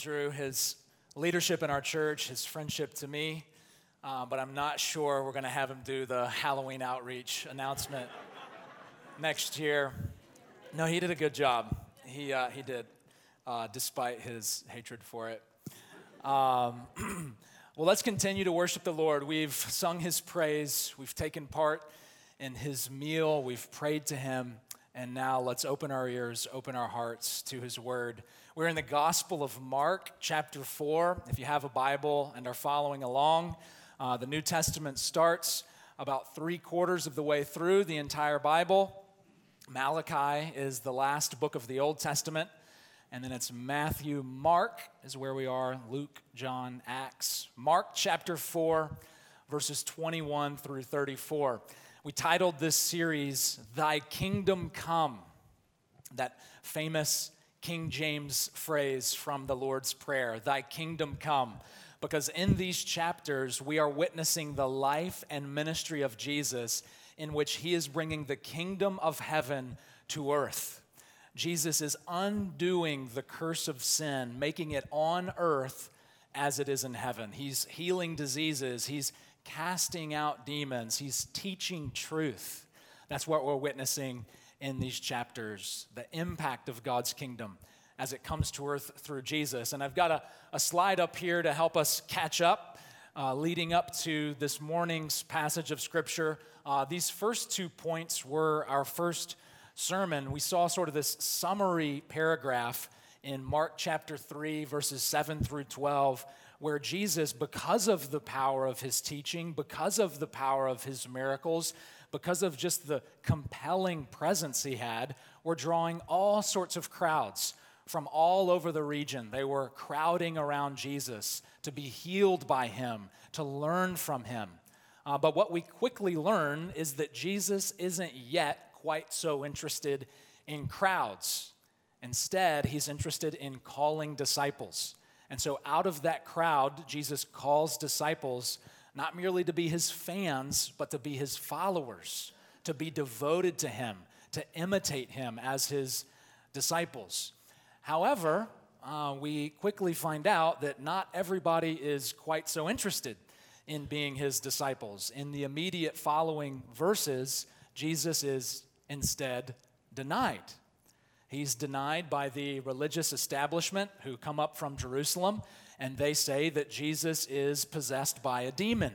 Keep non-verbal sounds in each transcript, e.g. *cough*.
Andrew, his leadership in our church, his friendship to me, uh, but I'm not sure we're going to have him do the Halloween outreach announcement *laughs* next year. No, he did a good job. He, uh, he did, uh, despite his hatred for it. Um, *clears throat* well, let's continue to worship the Lord. We've sung his praise, we've taken part in his meal, we've prayed to him. And now let's open our ears, open our hearts to his word. We're in the Gospel of Mark, chapter 4. If you have a Bible and are following along, uh, the New Testament starts about three quarters of the way through the entire Bible. Malachi is the last book of the Old Testament. And then it's Matthew, Mark is where we are, Luke, John, Acts. Mark chapter 4, verses 21 through 34. We titled this series, Thy Kingdom Come, that famous King James phrase from the Lord's Prayer, Thy Kingdom Come. Because in these chapters, we are witnessing the life and ministry of Jesus, in which he is bringing the kingdom of heaven to earth. Jesus is undoing the curse of sin, making it on earth as it is in heaven. He's healing diseases, he's casting out demons, he's teaching truth. That's what we're witnessing in these chapters the impact of God's kingdom as it comes to earth through Jesus. And I've got a, a slide up here to help us catch up. Uh, leading up to this morning's passage of Scripture, uh, these first two points were our first sermon. We saw sort of this summary paragraph in Mark chapter 3, verses 7 through 12, where Jesus, because of the power of his teaching, because of the power of his miracles, because of just the compelling presence he had, were drawing all sorts of crowds from all over the region. They were crowding around Jesus to be healed by him, to learn from him. Uh, but what we quickly learn is that Jesus isn't yet quite so interested in crowds. Instead, he's interested in calling disciples. And so, out of that crowd, Jesus calls disciples not merely to be his fans, but to be his followers, to be devoted to him, to imitate him as his disciples. However, uh, we quickly find out that not everybody is quite so interested in being his disciples. In the immediate following verses, Jesus is instead denied. He's denied by the religious establishment who come up from Jerusalem, and they say that Jesus is possessed by a demon.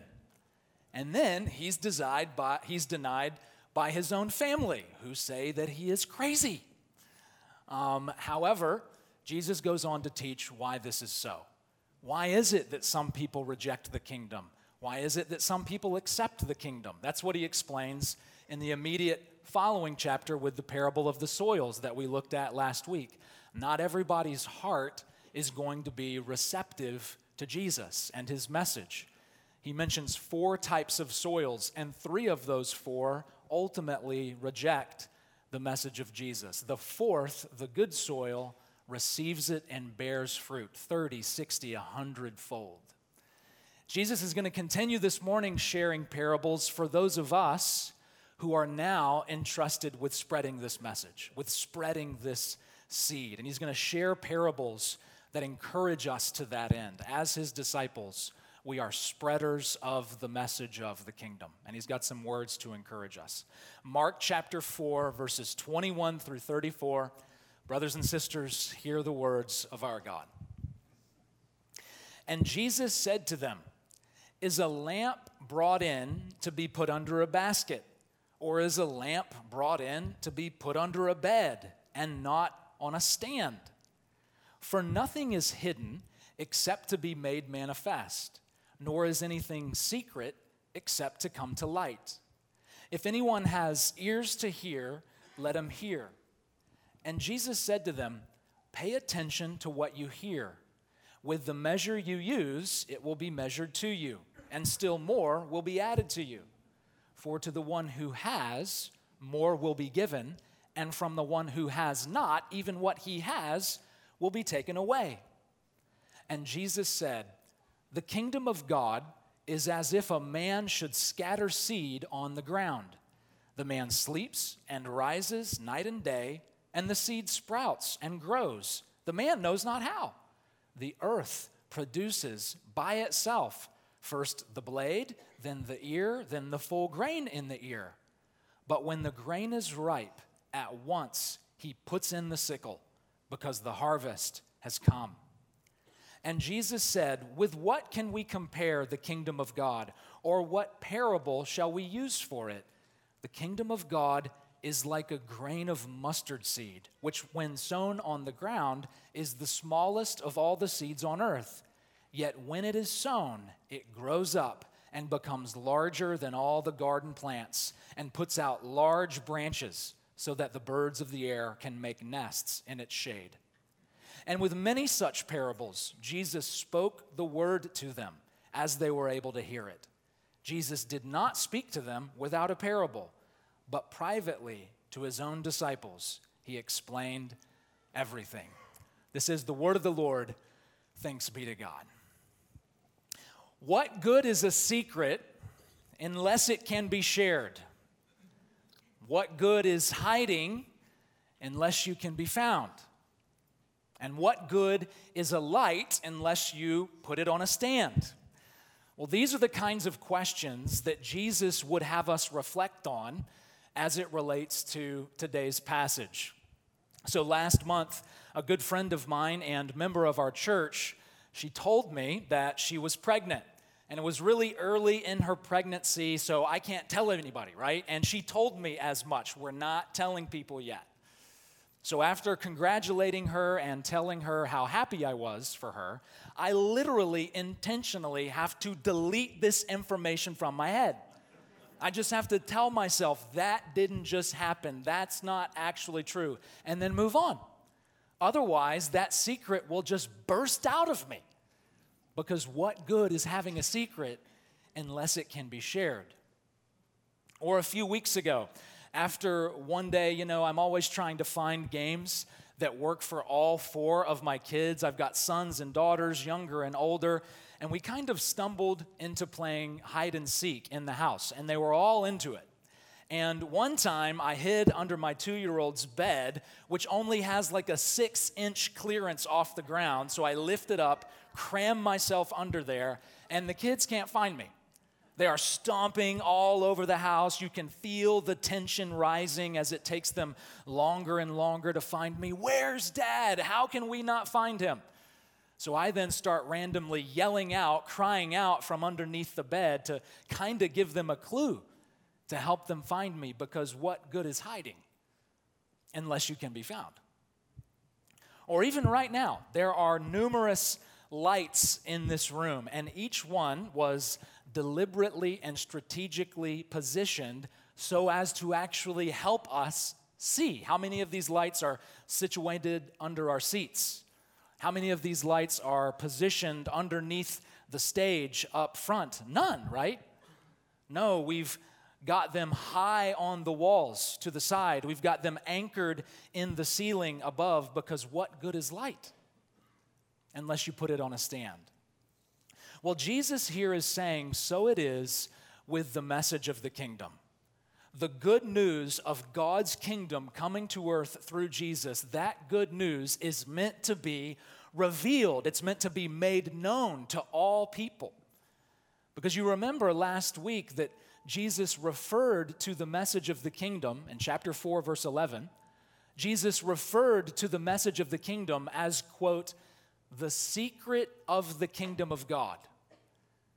And then he's denied by, he's denied by his own family, who say that he is crazy. Um, however, Jesus goes on to teach why this is so. Why is it that some people reject the kingdom? Why is it that some people accept the kingdom? That's what he explains in the immediate following chapter with the parable of the soils that we looked at last week. Not everybody's heart is going to be receptive to Jesus and his message. He mentions four types of soils, and three of those four ultimately reject the message of Jesus. The fourth, the good soil, receives it and bears fruit 30, 60, 100 fold. Jesus is going to continue this morning sharing parables for those of us who are now entrusted with spreading this message, with spreading this seed. And he's going to share parables that encourage us to that end. As his disciples, we are spreaders of the message of the kingdom. And he's got some words to encourage us. Mark chapter 4, verses 21 through 34. Brothers and sisters, hear the words of our God. And Jesus said to them, Is a lamp brought in to be put under a basket? Or is a lamp brought in to be put under a bed and not on a stand? For nothing is hidden except to be made manifest, nor is anything secret except to come to light. If anyone has ears to hear, let him hear. And Jesus said to them, Pay attention to what you hear. With the measure you use, it will be measured to you, and still more will be added to you. For to the one who has, more will be given, and from the one who has not, even what he has will be taken away. And Jesus said, The kingdom of God is as if a man should scatter seed on the ground. The man sleeps and rises night and day, and the seed sprouts and grows. The man knows not how. the earth produces by itself first the blade, then the ear, then the full grain in the ear. But when the grain is ripe, at once he puts in the sickle because the harvest has come. And Jesus said, With what can we compare the kingdom of God? Or what parable shall we use for it? The kingdom of God is like a grain of mustard seed, which, when sown on the ground, is the smallest of all the seeds on earth. Yet when it is sown, it grows up and becomes larger than all the garden plants and puts out large branches so that the birds of the air can make nests in its shade. And with many such parables, Jesus spoke the word to them as they were able to hear it. Jesus did not speak to them without a parable, but privately to his own disciples, he explained everything. This is the word of the Lord. Thanks be to God. What good is a secret unless it can be shared? What good is hiding unless you can be found? And what good is a light unless you put it on a stand? Well, these are the kinds of questions that Jesus would have us reflect on as it relates to today's passage. So, last month, a good friend of mine and member of our church, she told me that she was pregnant. And it was really early in her pregnancy, so I can't tell anybody, right? And she told me as much. We're not telling people yet. So, after congratulating her and telling her how happy I was for her, I literally intentionally have to delete this information from my head. I just have to tell myself that didn't just happen, that's not actually true, and then move on. Otherwise, that secret will just burst out of me. Because what good is having a secret unless it can be shared? Or a few weeks ago, after one day, you know, I'm always trying to find games that work for all four of my kids. I've got sons and daughters, younger and older, and we kind of stumbled into playing hide and seek in the house, and they were all into it. And one time I hid under my two year old's bed, which only has like a six inch clearance off the ground. So I lift it up, cram myself under there, and the kids can't find me. They are stomping all over the house. You can feel the tension rising as it takes them longer and longer to find me. Where's dad? How can we not find him? So I then start randomly yelling out, crying out from underneath the bed to kind of give them a clue to help them find me because what good is hiding unless you can be found? Or even right now, there are numerous lights in this room, and each one was deliberately and strategically positioned so as to actually help us see. How many of these lights are situated under our seats? How many of these lights are positioned underneath the stage up front? None, right? No, we've got them high on the walls to the side. We've got them anchored in the ceiling above because what good is light unless you put it on a stand? Well, Jesus here is saying, so it is with the message of the kingdom. The good news of God's kingdom coming to earth through Jesus, that good news is meant to be revealed. It's meant to be made known to all people. Because you remember last week that Jesus referred to the message of the kingdom in chapter 4, verse 11. Jesus referred to the message of the kingdom as, quote, the secret of the kingdom of God.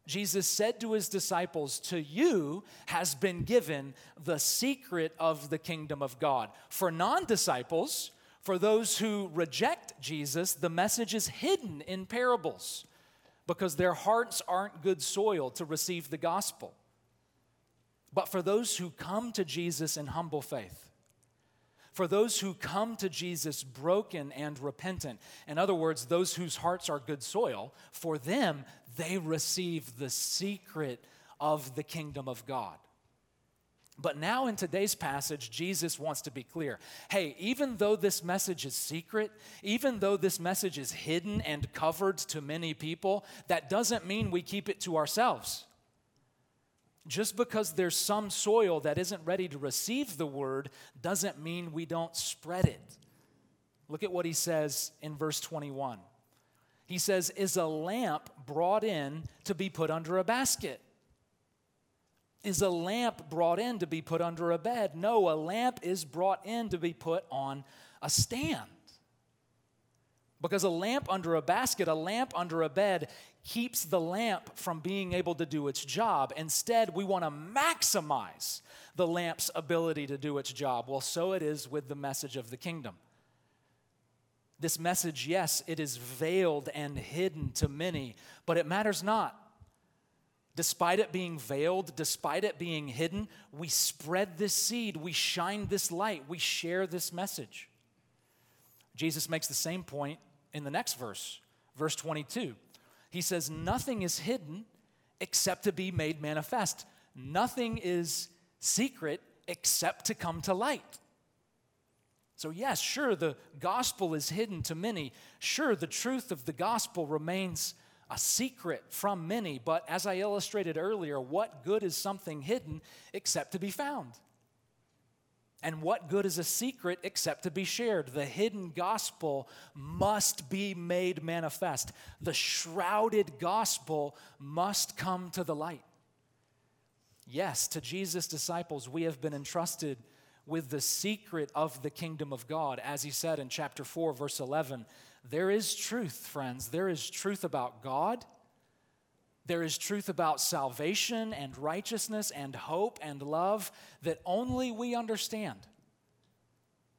Jesus said to his disciples, To you has been given the secret of the kingdom of God. For non disciples, for those who reject Jesus, the message is hidden in parables because their hearts aren't good soil to receive the gospel. But for those who come to Jesus in humble faith, for those who come to Jesus broken and repentant, in other words, those whose hearts are good soil, for them, they receive the secret of the kingdom of God. But now in today's passage, Jesus wants to be clear. Hey, even though this message is secret, even though this message is hidden and covered to many people, that doesn't mean we keep it to ourselves. Just because there's some soil that isn't ready to receive the word doesn't mean we don't spread it. Look at what he says in verse 21. He says, Is a lamp brought in to be put under a basket? Is a lamp brought in to be put under a bed? No, a lamp is brought in to be put on a stand. Because a lamp under a basket, a lamp under a bed, keeps the lamp from being able to do its job. Instead, we want to maximize the lamp's ability to do its job. Well, so it is with the message of the kingdom. This message, yes, it is veiled and hidden to many, but it matters not. Despite it being veiled, despite it being hidden, we spread this seed, we shine this light, we share this message. Jesus makes the same point in the next verse, verse 22. He says, Nothing is hidden except to be made manifest. Nothing is secret except to come to light. So, yes, sure, the gospel is hidden to many. Sure, the truth of the gospel remains a secret from many. But as I illustrated earlier, what good is something hidden except to be found? And what good is a secret except to be shared? The hidden gospel must be made manifest. The shrouded gospel must come to the light. Yes, to Jesus' disciples, we have been entrusted with the secret of the kingdom of God. As he said in chapter 4, verse 11, there is truth, friends. There is truth about God. There is truth about salvation and righteousness and hope and love that only we understand.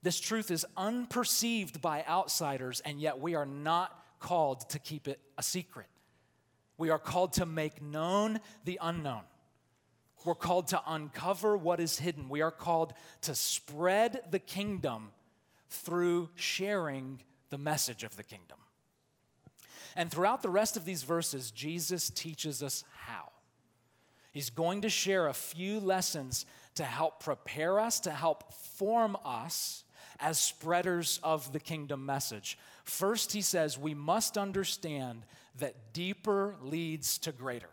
This truth is unperceived by outsiders, and yet we are not called to keep it a secret. We are called to make known the unknown. We're called to uncover what is hidden. We are called to spread the kingdom through sharing the message of the kingdom. And throughout the rest of these verses, Jesus teaches us how. He's going to share a few lessons to help prepare us, to help form us as spreaders of the kingdom message. First, he says we must understand that deeper leads to greater.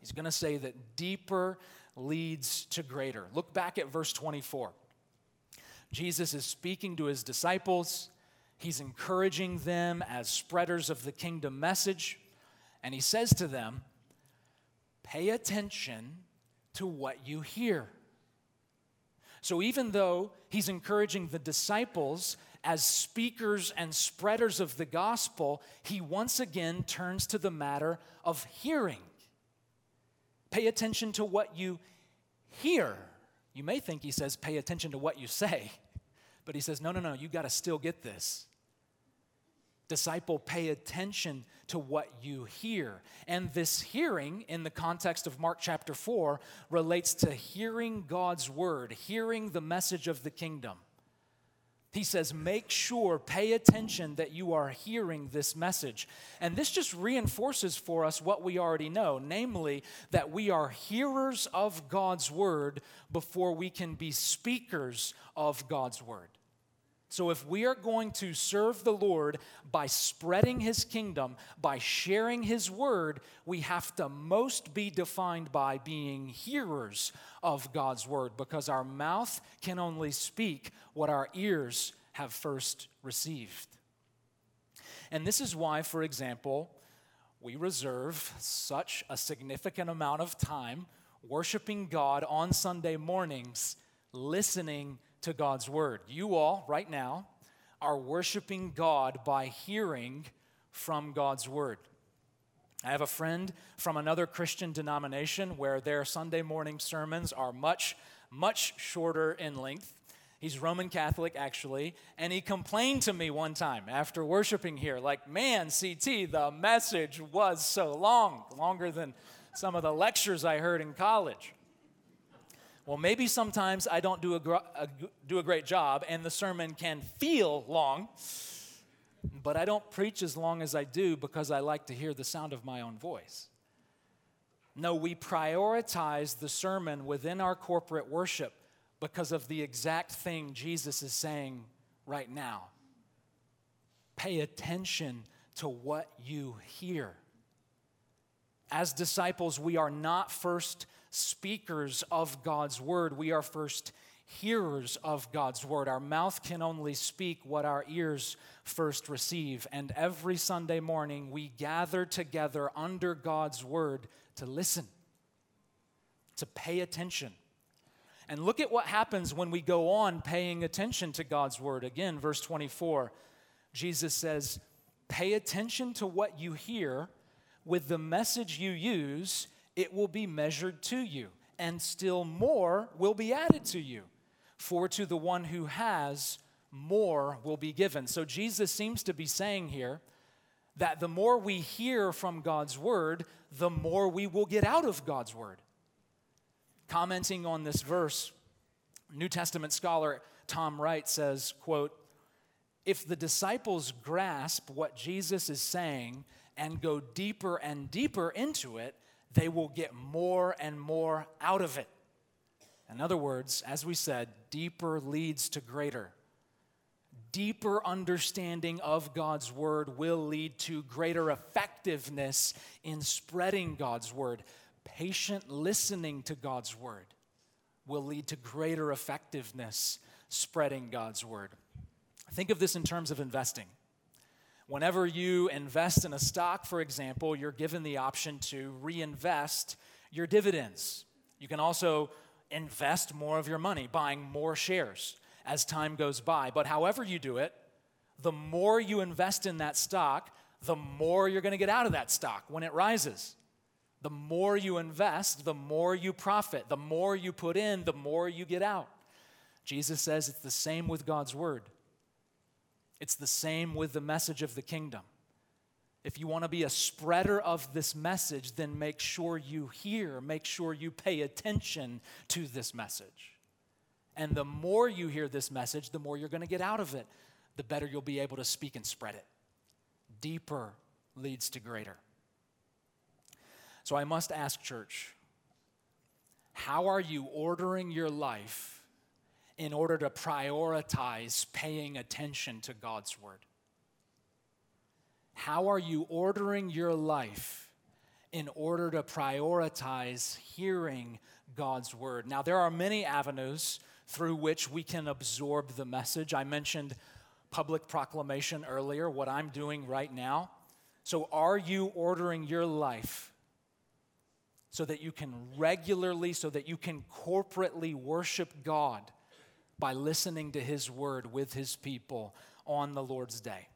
He's going to say that deeper leads to greater. Look back at verse 24. Jesus is speaking to his disciples. He's encouraging them as spreaders of the kingdom message. And he says to them, Pay attention to what you hear. So even though he's encouraging the disciples as speakers and spreaders of the gospel, he once again turns to the matter of hearing. Pay attention to what you hear. You may think he says, pay attention to what you say, *laughs* but he says, no, no, no, you got to still get this. Disciple, pay attention to what you hear. And this hearing, in the context of Mark chapter 4, relates to hearing God's word, hearing the message of the kingdom. He says, make sure, pay attention that you are hearing this message. And this just reinforces for us what we already know namely, that we are hearers of God's word before we can be speakers of God's word. So, if we are going to serve the Lord by spreading his kingdom, by sharing his word, we have to most be defined by being hearers of God's word because our mouth can only speak what our ears have first received. And this is why, for example, we reserve such a significant amount of time worshiping God on Sunday mornings, listening to God's word. You all, right now, are worshiping God by hearing from God's word. I have a friend from another Christian denomination where their Sunday morning sermons are much, much shorter in length. He's Roman Catholic, actually, and he complained to me one time after worshiping here, like, man, CT, the message was so long, longer than some of the lectures I heard in college. Well, maybe sometimes I don't do a, gr- a, do a great job and the sermon can feel long, but I don't preach as long as I do because I like to hear the sound of my own voice. No, we prioritize the sermon within our corporate worship because of the exact thing Jesus is saying right now. Pay attention to what you hear. As disciples, we are not first speakers of God's word, we are first hearers of God's word. Our mouth can only speak what our ears first receive. And every Sunday morning, we gather together under God's word to listen, to pay attention. And look at what happens when we go on paying attention to God's word. Again, verse 24, Jesus says, Pay attention to what you hear. With the message you use, it will be measured to you, and still more will be added to you. For to the one who has, more will be given. So Jesus seems to be saying here that the more we hear from God's word, the more we will get out of God's word. Commenting on this verse, New Testament scholar Tom Wright says, quote, if the disciples grasp what Jesus is saying and go deeper and deeper into it, they will get more and more out of it. In other words, as we said, deeper leads to greater deeper understanding of God's word will lead to greater effectiveness in spreading God's word. Patient listening to God's word will lead to greater effectiveness spreading God's word. Think of this in terms of investing. Whenever you invest in a stock, for example, you're given the option to reinvest your dividends. You can also invest more of your money, buying more shares as time goes by. But however you do it, the more you invest in that stock, the more you're going to get out of that stock when it rises. The more you invest, the more you profit. The more you put in, the more you get out. Jesus says it's the same with God's word. It's the same with the message of the kingdom. If you want to be a spreader of this message, then make sure you hear, make sure you pay attention to this message. And the more you hear this message, the more you're going to get out of it, the better you'll be able to speak and spread it. Deeper leads to greater. So I must ask, church, how are you ordering your life in order to prioritize paying attention to God's word? How are you ordering your life in order to prioritize hearing God's word? Now, there are many avenues through which we can absorb the message. I mentioned public proclamation earlier, what I'm doing right now. So, are you ordering your life so that you can regularly, so that you can corporately worship God by listening to His word with His people on the Lord's day?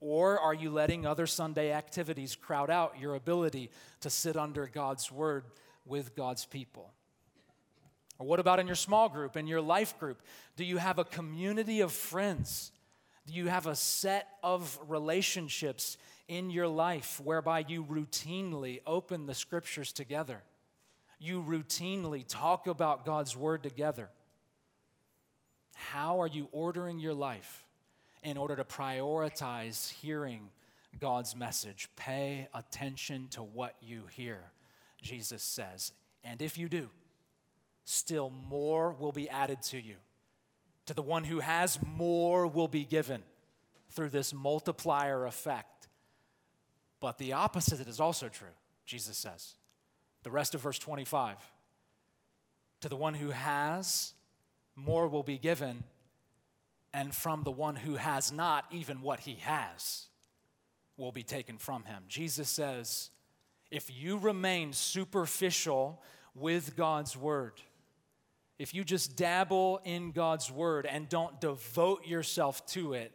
Or are you letting other Sunday activities crowd out your ability to sit under God's word with God's people? Or what about in your small group, in your life group? Do you have a community of friends? Do you have a set of relationships in your life whereby you routinely open the scriptures together? You routinely talk about God's word together. How are you ordering your life in order to prioritize hearing God's message? Pay attention to what you hear, Jesus says. And if you do, still more will be added to you. To the one who has, more will be given through this multiplier effect. But the opposite is also true, Jesus says. The rest of verse 25. To the one who has, more will be given, and from the one who has not, even what he has will be taken from him. Jesus says, if you remain superficial with God's word, if you just dabble in God's word and don't devote yourself to it,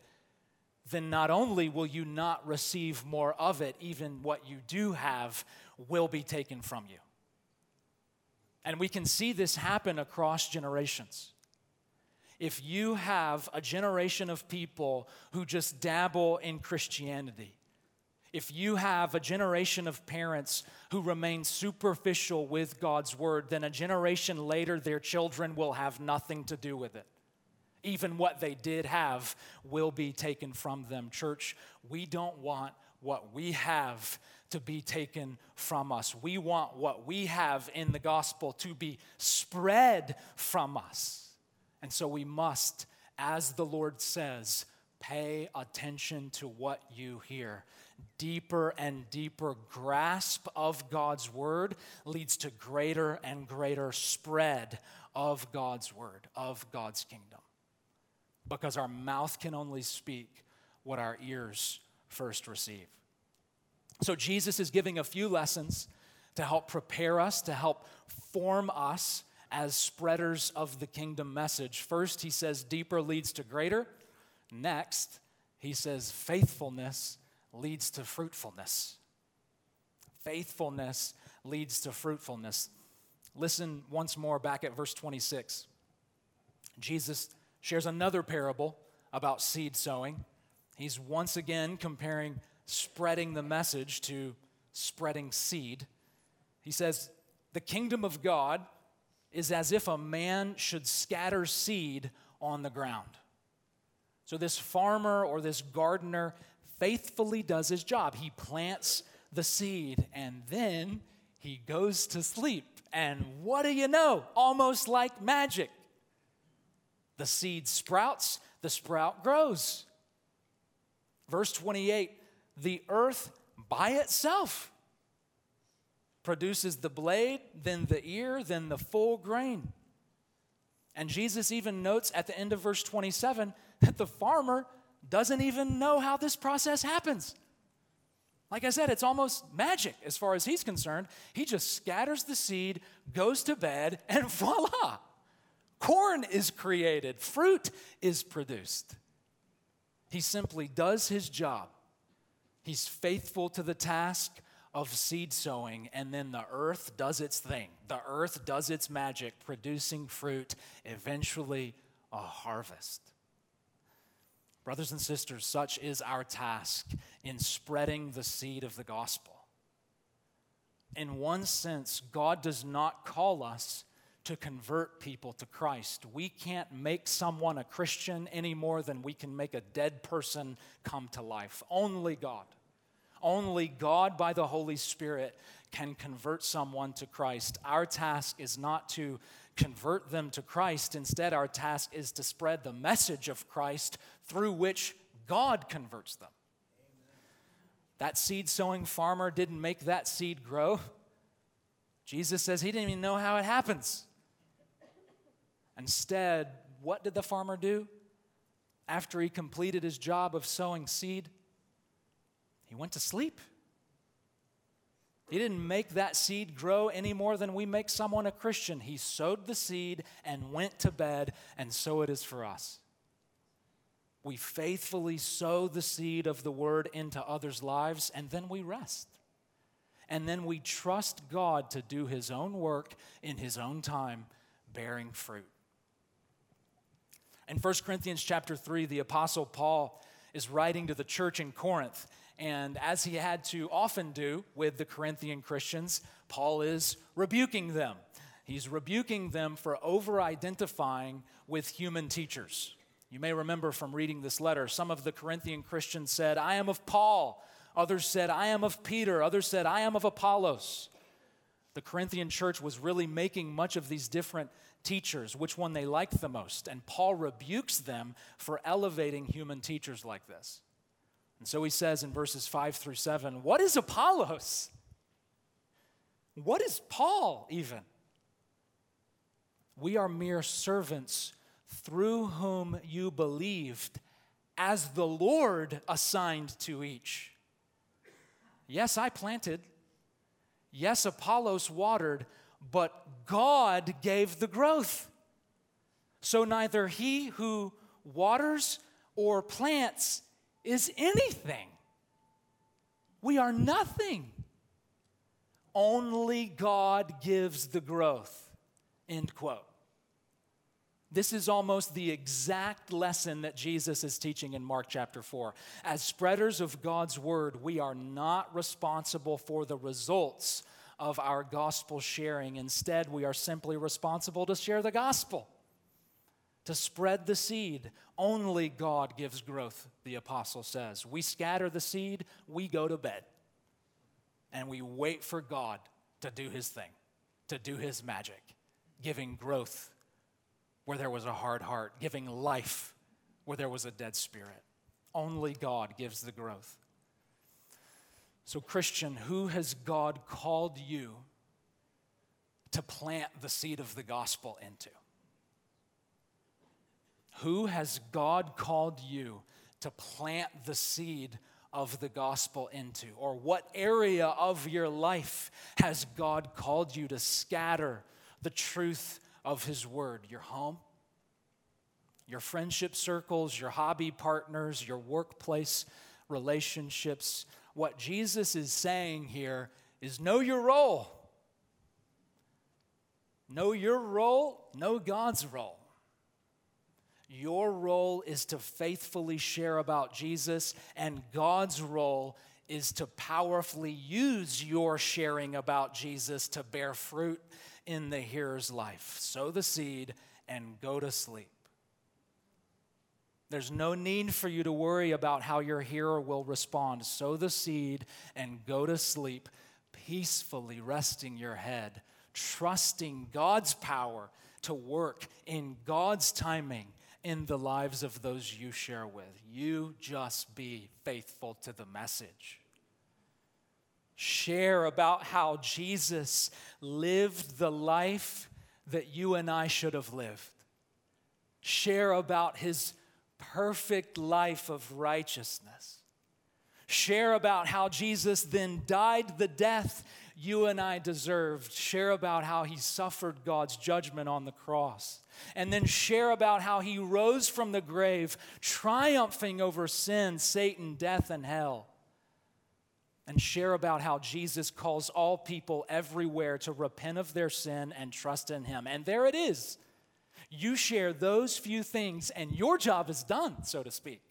then not only will you not receive more of it, even what you do have will be taken from you. And we can see this happen across generations. If you have a generation of people who just dabble in Christianity, if you have a generation of parents who remain superficial with God's word, then a generation later, their children will have nothing to do with it. Even what they did have will be taken from them. Church, we don't want what we have to be taken from us. We want what we have in the gospel to be spread from us. And so we must, as the Lord says, pay attention to what you hear deeper and deeper grasp of God's word leads to greater and greater spread of God's word, of God's kingdom. Because our mouth can only speak what our ears first receive. So, Jesus is giving a few lessons to help prepare us, to help form us as spreaders of the kingdom message. First, he says, deeper leads to greater. Next, he says, faithfulness leads to fruitfulness. Faithfulness leads to fruitfulness. Listen once more back at verse 26. Jesus shares another parable about seed sowing. He's once again comparing spreading the message to spreading seed. He says, The kingdom of God is as if a man should scatter seed on the ground. So, this farmer or this gardener faithfully does his job. He plants the seed and then he goes to sleep. And what do you know? Almost like magic. The seed sprouts, the sprout grows. Verse 28 the earth by itself produces the blade, then the ear, then the full grain. And Jesus even notes at the end of verse 27 that the farmer doesn't even know how this process happens. Like I said, it's almost magic as far as he's concerned. He just scatters the seed, goes to bed, and *laughs* voila! Corn is created, fruit is produced. He simply does his job. He's faithful to the task of seed sowing, and then the earth does its thing. The earth does its magic, producing fruit, eventually, a harvest. Brothers and sisters, such is our task in spreading the seed of the gospel. In one sense, God does not call us to convert people to Christ. We can't make someone a Christian any more than we can make a dead person come to life. Only God. Only God, by the Holy Spirit, can convert someone to Christ. Our task is not to convert them to Christ. Instead, our task is to spread the message of Christ through which God converts them. That seed sowing farmer didn't make that seed grow. Jesus says he didn't even know how it happens. Instead, what did the farmer do? After he completed his job of sowing seed, he went to sleep. He didn't make that seed grow any more than we make someone a Christian. He sowed the seed and went to bed, and so it is for us. We faithfully sow the seed of the word into others' lives, and then we rest. And then we trust God to do his own work in his own time, bearing fruit. In 1 Corinthians chapter 3, the apostle Paul is writing to the church in Corinth, and as he had to often do with the Corinthian Christians, Paul is rebuking them. He's rebuking them for over identifying with human teachers. You may remember from reading this letter, some of the Corinthian Christians said, I am of Paul. Others said, I am of Peter. Others said, I am of Apollos. The Corinthian church was really making much of these different teachers, which one they liked the most. And Paul rebukes them for elevating human teachers like this. And so he says in verses 5 through 7 What is Apollos? What is Paul even? We are mere servants through whom you believed, as the Lord assigned to each. Yes, I planted. Yes, Apollos watered, but God gave the growth. So neither he who waters or plants is anything. We are nothing. Only God gives the growth. End quote. This is almost the exact lesson that Jesus is teaching in Mark chapter 4. As spreaders of God's word, we are not responsible for the results of our gospel sharing. Instead, we are simply responsible to share the gospel to spread the seed. Only God gives growth, the apostle says. We scatter the seed, we go to bed, and we wait for God to do his thing, to do his magic, giving growth where there was a hard heart, giving life where there was a dead spirit. Only God gives the growth. So, Christian, who has God called you to plant the seed of the gospel into? Who has God called you to plant the seed of the gospel into? Or what area of your life has God called you to scatter the truth of His word? Your home? Your friendship circles, your hobby partners, your workplace relationships. What Jesus is saying here is know your role. Know your role, know God's role. Your role is to faithfully share about Jesus, and God's role is to powerfully use your sharing about Jesus to bear fruit in the hearer's life. Sow the seed and go to sleep. There's no need for you to worry about how your hearer will respond. Sow the seed and go to sleep, peacefully resting your head, trusting God's power to work in God's timing in the lives of those you share with. You just be faithful to the message. Share about how Jesus lived the life that you and I should have lived. Share about his perfect life of righteousness. Share about how Jesus then died the death you and I deserved. Share about how he suffered God's judgment on the cross. And then share about how he rose from the grave, triumphing over sin, Satan, death, and hell. And share about how Jesus calls all people everywhere to repent of their sin and trust in him. And there it is. You share those few things, and your job is done, so to speak.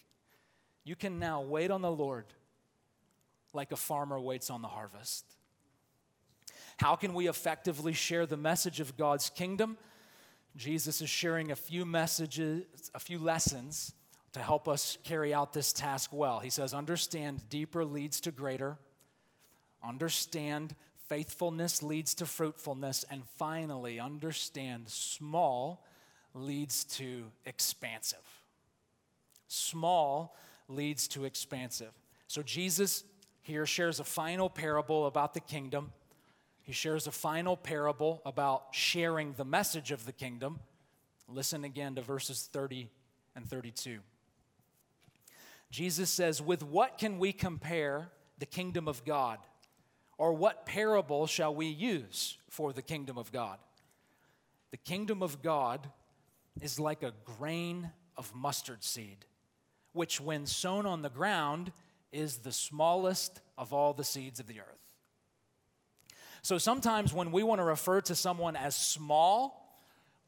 You can now wait on the Lord like a farmer waits on the harvest. How can we effectively share the message of God's kingdom? Jesus is sharing a few messages, a few lessons to help us carry out this task well. He says, Understand deeper leads to greater. Understand faithfulness leads to fruitfulness. And finally, understand small leads to expansive. Small leads to expansive. So Jesus here shares a final parable about the kingdom. He shares a final parable about sharing the message of the kingdom. Listen again to verses 30 and 32. Jesus says, With what can we compare the kingdom of God? Or what parable shall we use for the kingdom of God? The kingdom of God is like a grain of mustard seed, which, when sown on the ground, is the smallest of all the seeds of the earth. So sometimes when we want to refer to someone as small,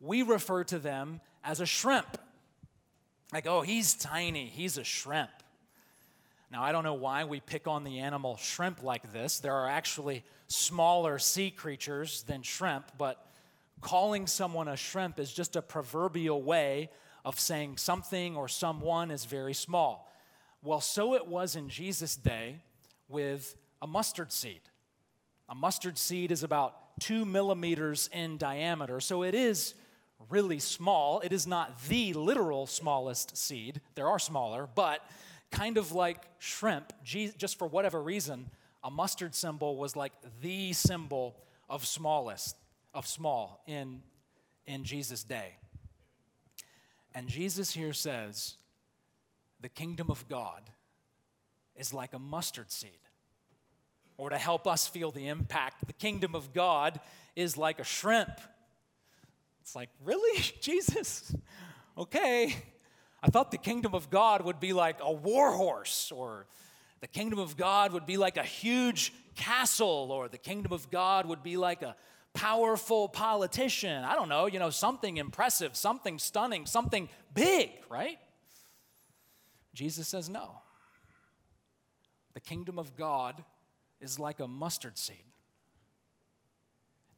we refer to them as a shrimp. Like, oh, he's tiny, he's a shrimp. Now, I don't know why we pick on the animal shrimp like this. There are actually smaller sea creatures than shrimp, but calling someone a shrimp is just a proverbial way of saying something or someone is very small. Well, so it was in Jesus' day with a mustard seed. A mustard seed is about two millimeters in diameter, so it is really small. It is not the literal smallest seed, there are smaller, but kind of like shrimp, just for whatever reason, a mustard symbol was like the symbol of smallest, of small in, in Jesus' day. And Jesus here says, the kingdom of God is like a mustard seed or to help us feel the impact. The kingdom of God is like a shrimp. It's like, really? *laughs* Jesus? Okay. I thought the kingdom of God would be like a war horse, or the kingdom of God would be like a huge castle, or the kingdom of God would be like a powerful politician. I don't know, you know, something impressive, something stunning, something big, right? Jesus says no. The kingdom of God is like a mustard seed.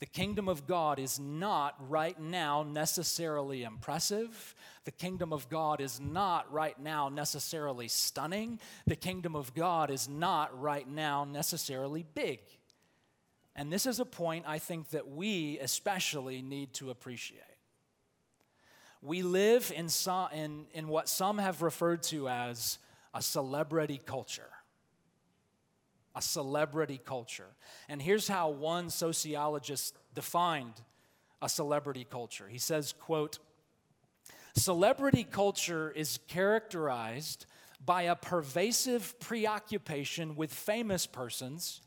The kingdom of God is not right now necessarily impressive. The kingdom of God is not right now necessarily stunning. The kingdom of God is not right now necessarily big. And this is a point I think that we especially need to appreciate. We live in, some, in, in what some have referred to as a celebrity culture a celebrity culture. And here's how one sociologist defined a celebrity culture. He says, quote, Celebrity culture is characterized by a pervasive preoccupation with famous persons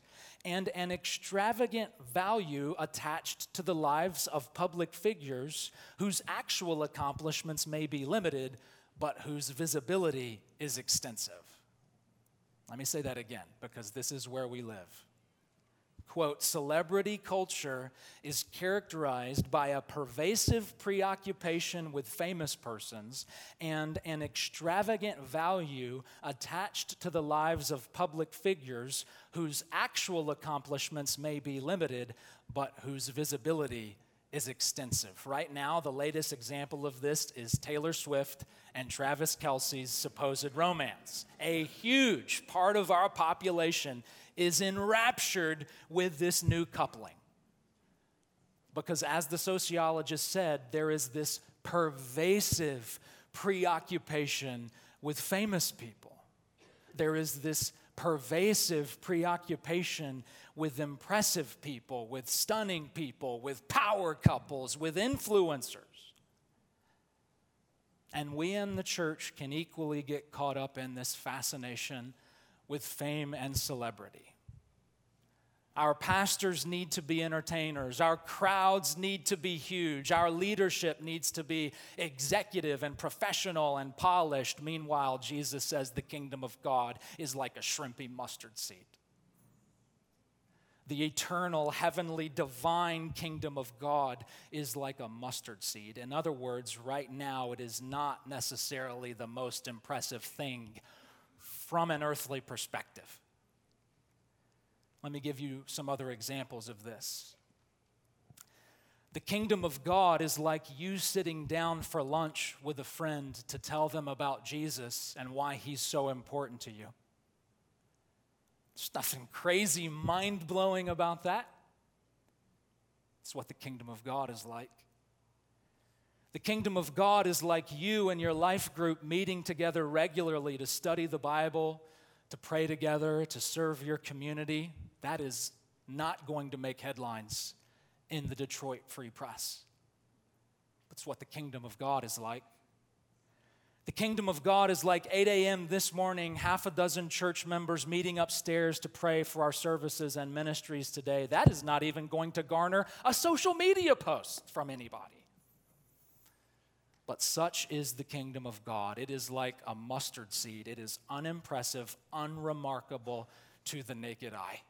and an extravagant value attached to the lives of public figures whose actual accomplishments may be limited, but whose visibility is extensive. Let me say that again because this is where we live. Quote, celebrity culture is characterized by a pervasive preoccupation with famous persons and an extravagant value attached to the lives of public figures whose actual accomplishments may be limited, but whose visibility is extensive. Right now, the latest example of this is Taylor Swift and Travis Kelce's supposed romance. A huge part of our population is enraptured with this new coupling. Because, as the sociologist said, there is this pervasive preoccupation with famous people. There is this pervasive preoccupation with impressive people, with stunning people, with power couples, with influencers. And we in the church can equally get caught up in this fascination with fame and celebrity. Our pastors need to be entertainers. Our crowds need to be huge. Our leadership needs to be executive and professional and polished. Meanwhile, Jesus says the kingdom of God is like a shrimpy mustard seed. The eternal, heavenly, divine kingdom of God is like a mustard seed. In other words, right now, it is not necessarily the most impressive thing from an earthly perspective. Let me give you some other examples of this. The kingdom of God is like you sitting down for lunch with a friend to tell them about Jesus and why he's so important to you. There's nothing crazy, mind blowing about that. It's what the kingdom of God is like. The kingdom of God is like you and your life group meeting together regularly to study the Bible, to pray together, to serve your community. That is not going to make headlines in the Detroit Free Press. That's what the kingdom of God is like. The kingdom of God is like 8 a.m. this morning, half a dozen church members meeting upstairs to pray for our services and ministries today. That is not even going to garner a social media post from anybody. But such is the kingdom of God. It is like a mustard seed, it is unimpressive, unremarkable to the naked eye.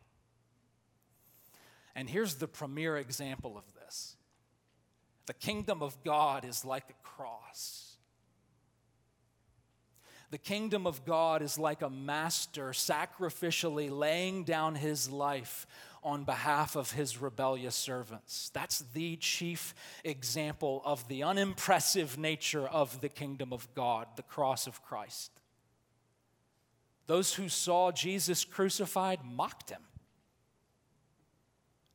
And here's the premier example of this the kingdom of God is like a cross. The kingdom of God is like a master sacrificially laying down his life on behalf of his rebellious servants. That's the chief example of the unimpressive nature of the kingdom of God, the cross of Christ. Those who saw Jesus crucified mocked him.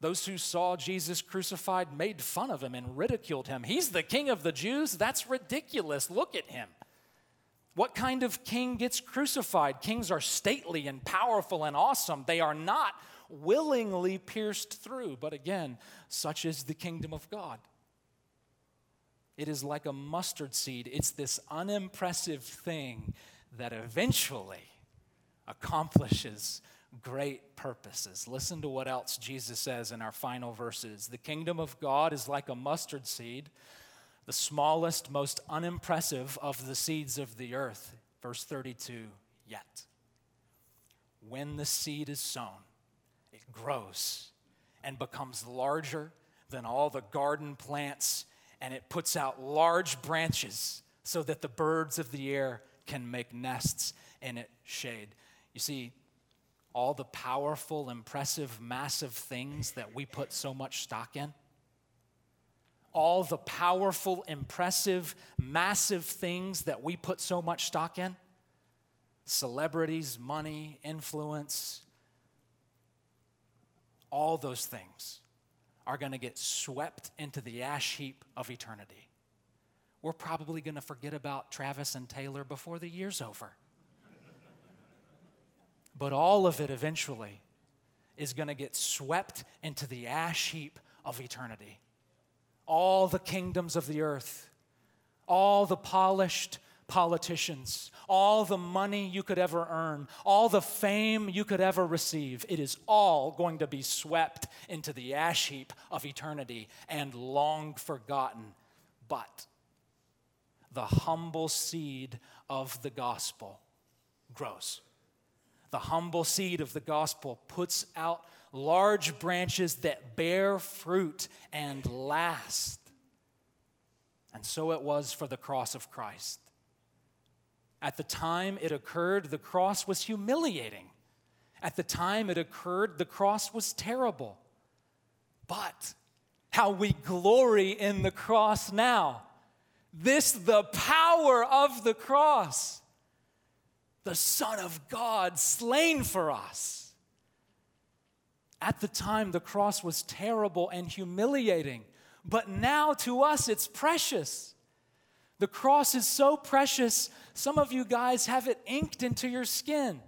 Those who saw Jesus crucified made fun of him and ridiculed him. He's the king of the Jews? That's ridiculous. Look at him. What kind of king gets crucified? Kings are stately and powerful and awesome. They are not willingly pierced through. But again, such is the kingdom of God. It is like a mustard seed, it's this unimpressive thing that eventually accomplishes great purposes. Listen to what else Jesus says in our final verses. The kingdom of God is like a mustard seed, the smallest, most unimpressive of the seeds of the earth. Verse 32 Yet, when the seed is sown, it grows and becomes larger than all the garden plants, and it puts out large branches so that the birds of the air can make nests in its shade. You see, all the powerful, impressive, massive things that we put so much stock in, all the powerful, impressive, massive things that we put so much stock in celebrities, money, influence, all those things are going to get swept into the ash heap of eternity. We're probably going to forget about Travis and Taylor before the year's over. But all of it eventually is going to get swept into the ash heap of eternity. All the kingdoms of the earth, all the polished politicians, all the money you could ever earn, all the fame you could ever receive, it is all going to be swept into the ash heap of eternity and long forgotten. But the humble seed of the gospel grows. The humble seed of the gospel puts out large branches that bear fruit and last. And so it was for the cross of Christ. At the time it occurred, the cross was humiliating. At the time it occurred, the cross was terrible. But how we glory in the cross now. This, the power of the cross. The Son of God slain for us. At the time, the cross was terrible and humiliating, but now to us it's precious. The cross is so precious, some of you guys have it inked into your skin.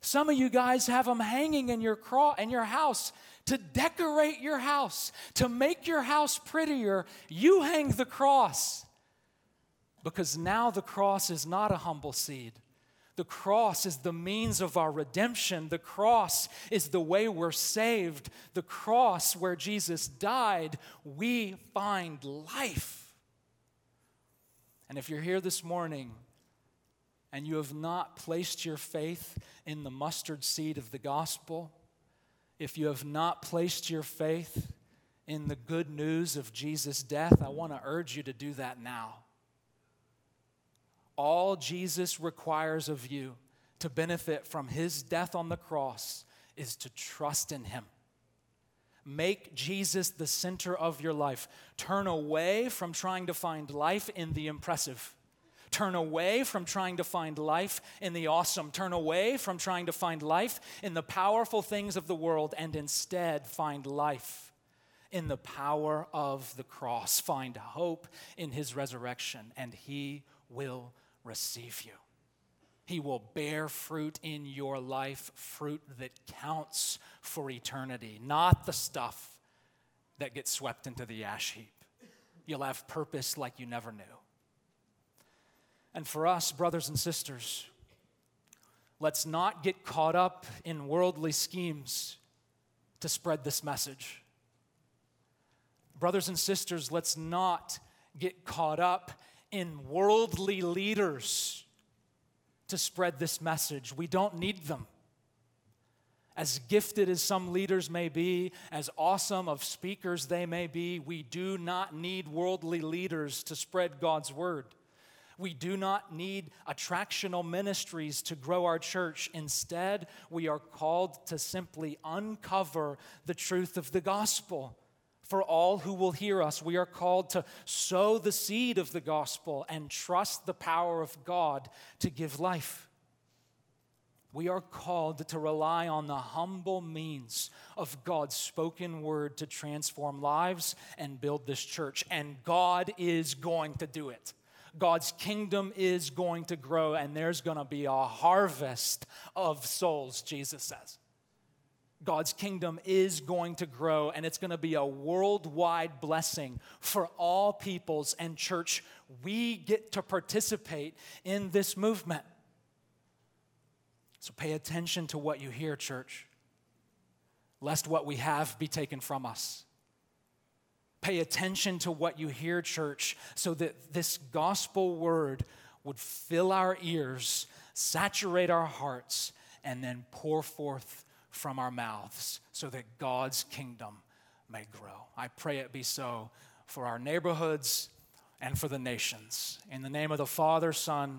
Some of you guys have them hanging in your, in your house to decorate your house, to make your house prettier. You hang the cross because now the cross is not a humble seed. The cross is the means of our redemption. The cross is the way we're saved. The cross, where Jesus died, we find life. And if you're here this morning and you have not placed your faith in the mustard seed of the gospel, if you have not placed your faith in the good news of Jesus' death, I want to urge you to do that now. All Jesus requires of you to benefit from his death on the cross is to trust in him. Make Jesus the center of your life. Turn away from trying to find life in the impressive. Turn away from trying to find life in the awesome. Turn away from trying to find life in the powerful things of the world and instead find life in the power of the cross. Find hope in his resurrection, and he will receive you. He will bear fruit in your life, fruit that counts for eternity, not the stuff that gets swept into the ash heap. You'll have purpose like you never knew. And for us, brothers and sisters, let's not get caught up in worldly schemes to spread this message. Brothers and sisters, let's not get caught up in worldly leaders to spread this message. We don't need them. As gifted as some leaders may be, as awesome of speakers they may be, we do not need worldly leaders to spread God's word. We do not need attractional ministries to grow our church. Instead, we are called to simply uncover the truth of the gospel for all who will hear us. We are called to sow the seed of the gospel and trust the power of God to give life. We are called to rely on the humble means of God's spoken word to transform lives and build this church. And God is going to do it. God's kingdom is going to grow, and there's going to be a harvest of souls, Jesus says. God's kingdom is going to grow and it's going to be a worldwide blessing for all peoples and church. We get to participate in this movement. So pay attention to what you hear, church, lest what we have be taken from us. Pay attention to what you hear, church, so that this gospel word would fill our ears, saturate our hearts, and then pour forth from our mouths so that God's kingdom may grow. I pray it be so for our neighborhoods and for the nations. In the name of the Father, Son,